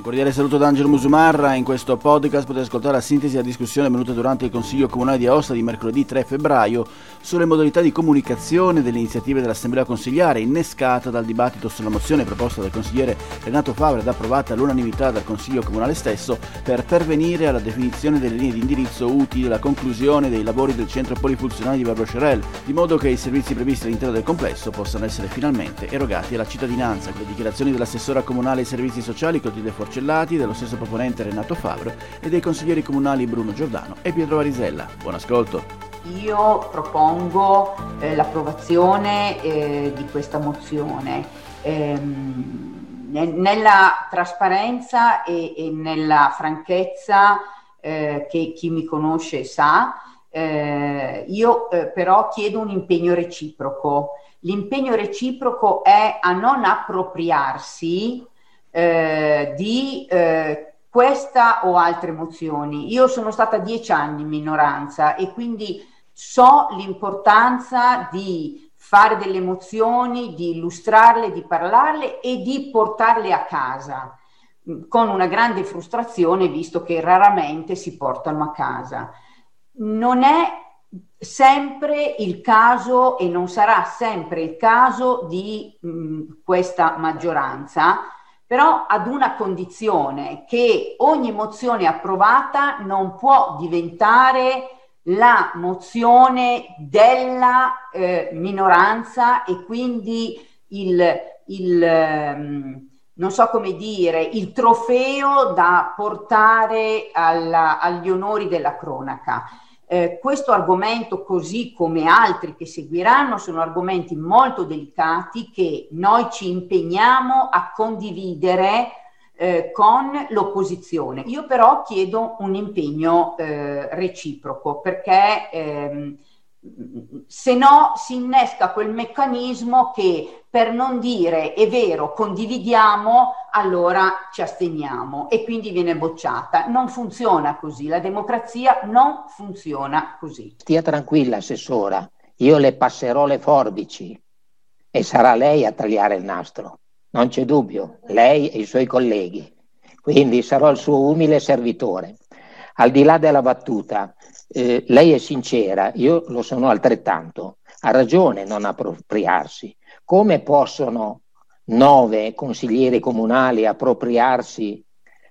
Un cordiale saluto da Angelo Musumarra. In questo podcast potete ascoltare la sintesi della discussione venuta durante il Consiglio Comunale di Aosta di mercoledì 3 febbraio sulle modalità di comunicazione delle iniziative dell'Assemblea Consigliare, innescata dal dibattito sulla mozione proposta dal consigliere Renato Favre ed approvata all'unanimità dal Consiglio Comunale stesso per pervenire alla definizione delle linee di indirizzo utili alla conclusione dei lavori del centro polifunzionale di Barboscerel, di modo che i servizi previsti all'interno del complesso possano essere finalmente erogati alla cittadinanza. Con le dichiarazioni dell'assessora comunale ai servizi sociali Clotilde Forza Forcellati, dello stesso proponente Renato Favre e dei consiglieri comunali Bruno Giordano e Pietro Varisella. Buon ascolto. Io propongo eh, l'approvazione eh, di questa mozione. Ehm, nella trasparenza e, e nella franchezza eh, che chi mi conosce sa, eh, io eh, però chiedo un impegno reciproco. L'impegno reciproco è a non appropriarsi eh, di eh, questa o altre mozioni. Io sono stata dieci anni in minoranza e quindi so l'importanza di fare delle mozioni, di illustrarle, di parlarle e di portarle a casa con una grande frustrazione visto che raramente si portano a casa. Non è sempre il caso e non sarà sempre il caso di mh, questa maggioranza però ad una condizione che ogni mozione approvata non può diventare la mozione della eh, minoranza e quindi il, il um, non so come dire, il trofeo da portare alla, agli onori della cronaca. Eh, questo argomento, così come altri che seguiranno, sono argomenti molto delicati che noi ci impegniamo a condividere eh, con l'opposizione. Io però chiedo un impegno eh, reciproco perché ehm, se no si innesca quel meccanismo che per non dire è vero, condividiamo, allora ci asteniamo e quindi viene bocciata. Non funziona così, la democrazia non funziona così. Stia tranquilla, Assessora, io le passerò le forbici e sarà lei a tagliare il nastro, non c'è dubbio, lei e i suoi colleghi. Quindi sarò il suo umile servitore. Al di là della battuta, eh, lei è sincera, io lo sono altrettanto, ha ragione non appropriarsi. Come possono nove consiglieri comunali appropriarsi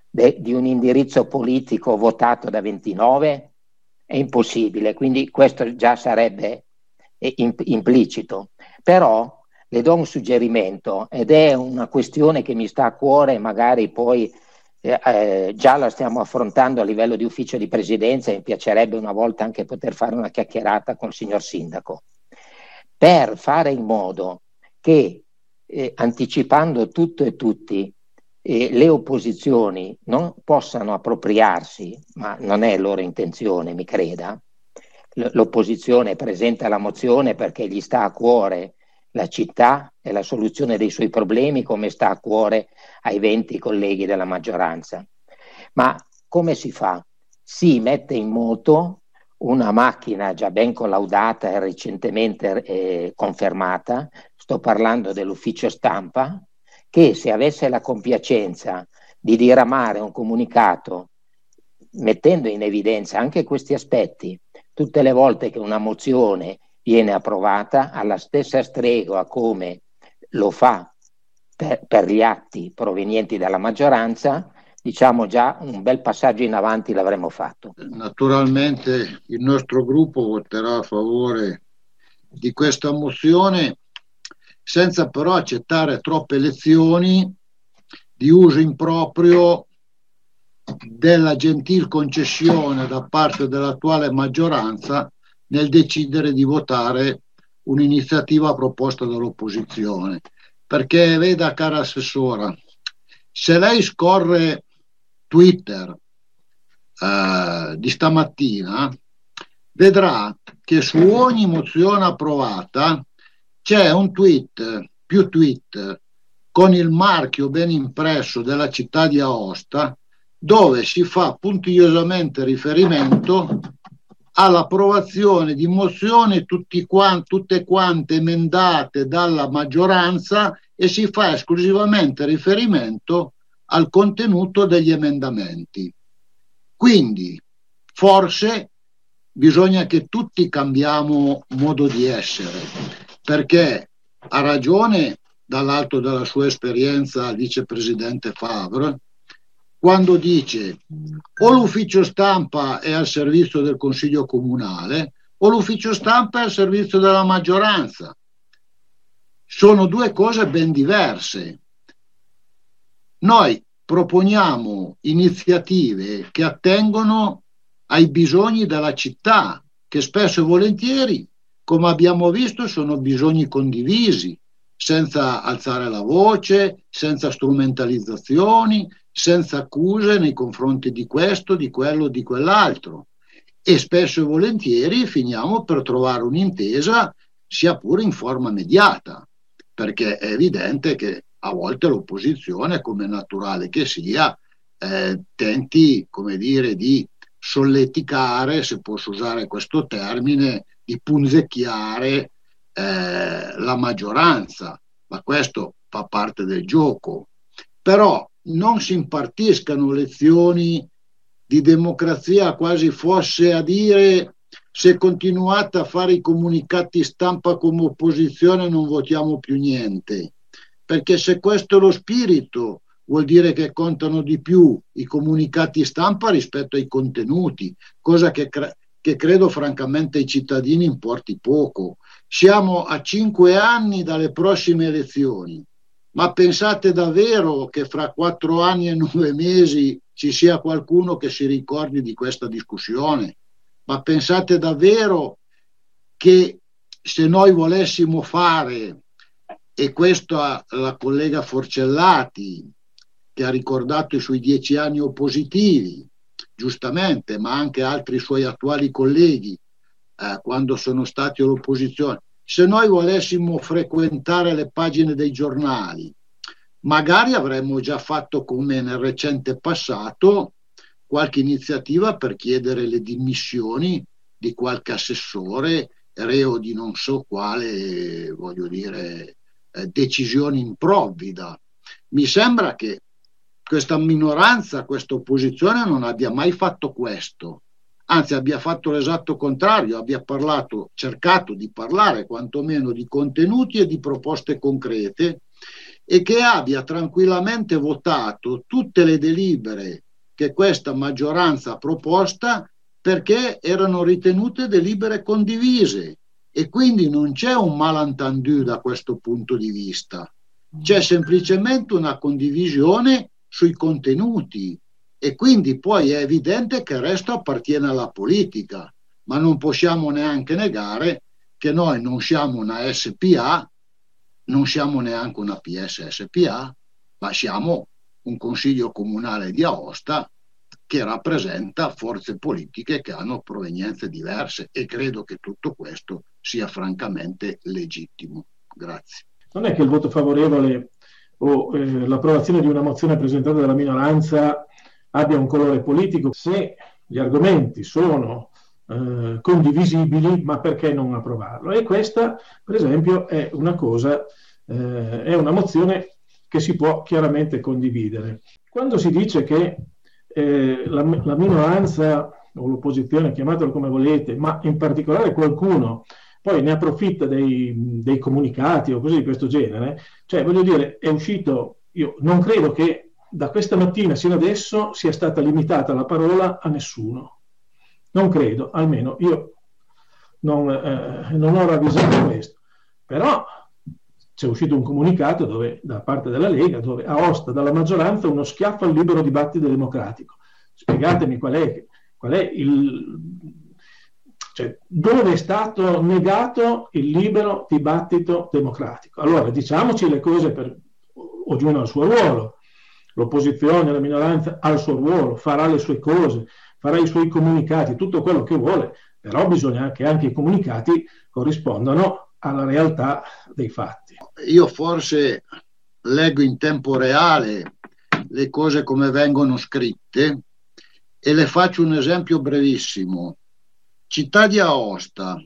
de, di un indirizzo politico votato da 29? È impossibile, quindi questo già sarebbe eh, implicito. Però le do un suggerimento ed è una questione che mi sta a cuore, magari poi eh, eh, già la stiamo affrontando a livello di ufficio di presidenza e mi piacerebbe una volta anche poter fare una chiacchierata con il signor sindaco, per fare in modo che eh, anticipando tutto e tutti eh, le opposizioni non possano appropriarsi, ma non è loro intenzione, mi creda, l'opposizione presenta la mozione perché gli sta a cuore la città e la soluzione dei suoi problemi come sta a cuore ai 20 colleghi della maggioranza. Ma come si fa? Si mette in moto una macchina già ben collaudata e recentemente eh, confermata, sto parlando dell'ufficio stampa, che se avesse la compiacenza di diramare un comunicato mettendo in evidenza anche questi aspetti, tutte le volte che una mozione viene approvata alla stessa stregua come lo fa per, per gli atti provenienti dalla maggioranza, diciamo già un bel passaggio in avanti l'avremmo fatto. Naturalmente il nostro gruppo voterà a favore di questa mozione senza però accettare troppe lezioni di uso improprio della gentil concessione da parte dell'attuale maggioranza nel decidere di votare un'iniziativa proposta dall'opposizione. Perché veda, cara assessora, se lei scorre Twitter eh, di stamattina, vedrà che su ogni mozione approvata c'è un tweet, più tweet, con il marchio ben impresso della città di Aosta, dove si fa puntigliosamente riferimento all'approvazione di mozioni quanti, tutte quante emendate dalla maggioranza e si fa esclusivamente riferimento al contenuto degli emendamenti. Quindi forse bisogna che tutti cambiamo modo di essere, perché ha ragione dall'alto della sua esperienza vicepresidente Favre, quando dice o l'ufficio stampa è al servizio del Consiglio Comunale o l'ufficio stampa è al servizio della maggioranza. Sono due cose ben diverse. Noi proponiamo iniziative che attengono ai bisogni della città, che spesso e volentieri, come abbiamo visto, sono bisogni condivisi, senza alzare la voce, senza strumentalizzazioni, senza accuse nei confronti di questo, di quello, di quell'altro. E spesso e volentieri finiamo per trovare un'intesa, sia pure in forma mediata, perché è evidente che a volte l'opposizione, come naturale che sia, eh, tenti, come dire, di solleticare, se posso usare questo termine, di punzecchiare eh, la maggioranza, ma questo fa parte del gioco. Però non si impartiscano lezioni di democrazia quasi fosse a dire se continuate a fare i comunicati stampa come opposizione non votiamo più niente, perché se questo è lo spirito vuol dire che contano di più i comunicati stampa rispetto ai contenuti, cosa che, cre- che credo francamente ai cittadini importi poco. Siamo a cinque anni dalle prossime elezioni, ma pensate davvero che fra quattro anni e nove mesi ci sia qualcuno che si ricordi di questa discussione? Ma pensate davvero che se noi volessimo fare, e questo la collega Forcellati che ha ricordato i suoi dieci anni oppositivi, giustamente, ma anche altri suoi attuali colleghi, eh, quando sono stati all'opposizione, se noi volessimo frequentare le pagine dei giornali, magari avremmo già fatto come nel recente passato qualche iniziativa per chiedere le dimissioni di qualche assessore reo di non so quale, voglio dire, eh, decisione improvvida. Mi sembra che questa minoranza, questa opposizione non abbia mai fatto questo, anzi abbia fatto l'esatto contrario, abbia parlato, cercato di parlare quantomeno di contenuti e di proposte concrete e che abbia tranquillamente votato tutte le delibere che questa maggioranza ha proposta perché erano ritenute delibere condivise. E quindi non c'è un malentendu da questo punto di vista, c'è semplicemente una condivisione sui contenuti e quindi poi è evidente che il resto appartiene alla politica, ma non possiamo neanche negare che noi non siamo una SPA, non siamo neanche una PSSPA, ma siamo un consiglio comunale di Aosta che rappresenta forze politiche che hanno provenienze diverse e credo che tutto questo sia francamente legittimo. Grazie. Non è che il voto favorevole o eh, l'approvazione di una mozione presentata dalla minoranza abbia un colore politico, se gli argomenti sono eh, condivisibili, ma perché non approvarlo? E questa, per esempio, è una cosa, eh, è una mozione che si può chiaramente condividere. Quando si dice che eh, la, la minoranza o l'opposizione, chiamatelo come volete, ma in particolare qualcuno poi ne approfitta dei, dei, comunicati o cose di questo genere, cioè voglio dire, è uscito, io non credo che da questa mattina sino adesso sia stata limitata la parola a nessuno, non credo, almeno io non, eh, non ho ravvisato questo, però c'è uscito un comunicato dove, da parte della Lega dove Aosta dalla maggioranza uno schiaffo al libero dibattito democratico. Spiegatemi qual è, qual è il, cioè, dove è stato negato il libero dibattito democratico. Allora, diciamoci le cose per ognuno ha il suo ruolo. L'opposizione, la minoranza ha il suo ruolo, farà le sue cose, farà i suoi comunicati, tutto quello che vuole, però bisogna che anche i comunicati corrispondano alla realtà dei fatti. Io forse leggo in tempo reale le cose come vengono scritte e le faccio un esempio brevissimo. Città di Aosta,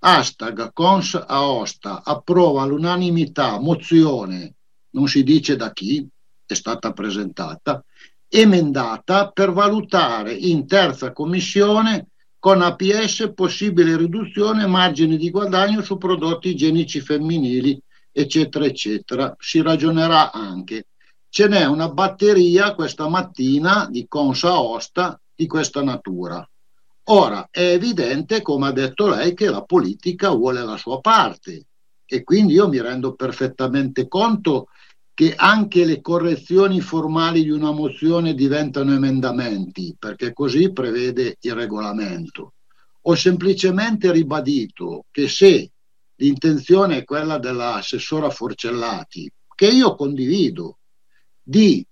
hashtag Cons Aosta approva all'unanimità mozione, non si dice da chi, è stata presentata, emendata per valutare in terza commissione con APS possibile riduzione margini di guadagno su prodotti igienici femminili, eccetera, eccetera. Si ragionerà anche. Ce n'è una batteria questa mattina di Consa Osta di questa natura. Ora, è evidente, come ha detto lei, che la politica vuole la sua parte e quindi io mi rendo perfettamente conto che anche le correzioni formali di una mozione diventano emendamenti, perché così prevede il regolamento. Ho semplicemente ribadito che se l'intenzione è quella dell'assessora Forcellati, che io condivido, di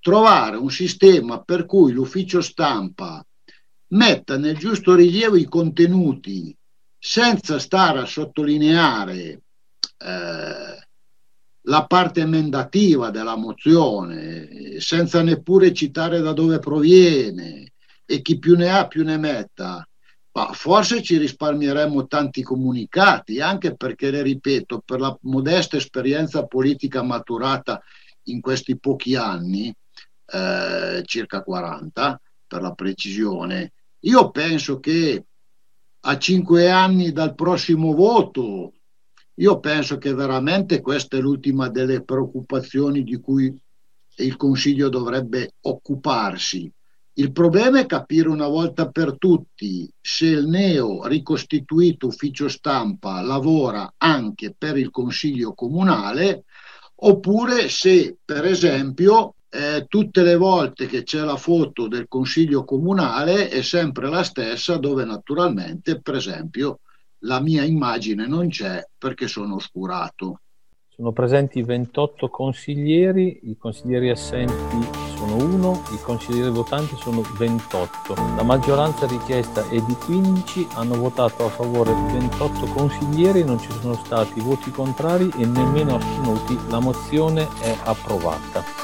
trovare un sistema per cui l'ufficio stampa metta nel giusto rilievo i contenuti senza stare a sottolineare eh, la parte emendativa della mozione, senza neppure citare da dove proviene e chi più ne ha più ne metta, ma forse ci risparmieremmo tanti comunicati, anche perché, le ripeto, per la modesta esperienza politica maturata in questi pochi anni, eh, circa 40 per la precisione, io penso che a cinque anni dal prossimo voto io penso che veramente questa è l'ultima delle preoccupazioni di cui il Consiglio dovrebbe occuparsi. Il problema è capire una volta per tutti se il neo ricostituito ufficio stampa lavora anche per il Consiglio comunale oppure se, per esempio, eh, tutte le volte che c'è la foto del Consiglio comunale è sempre la stessa dove naturalmente, per esempio, la mia immagine non c'è perché sono oscurato. Sono presenti 28 consiglieri, i consiglieri assenti sono 1, i consiglieri votanti sono 28. La maggioranza richiesta è di 15, hanno votato a favore 28 consiglieri, non ci sono stati voti contrari e nemmeno astenuti. La mozione è approvata.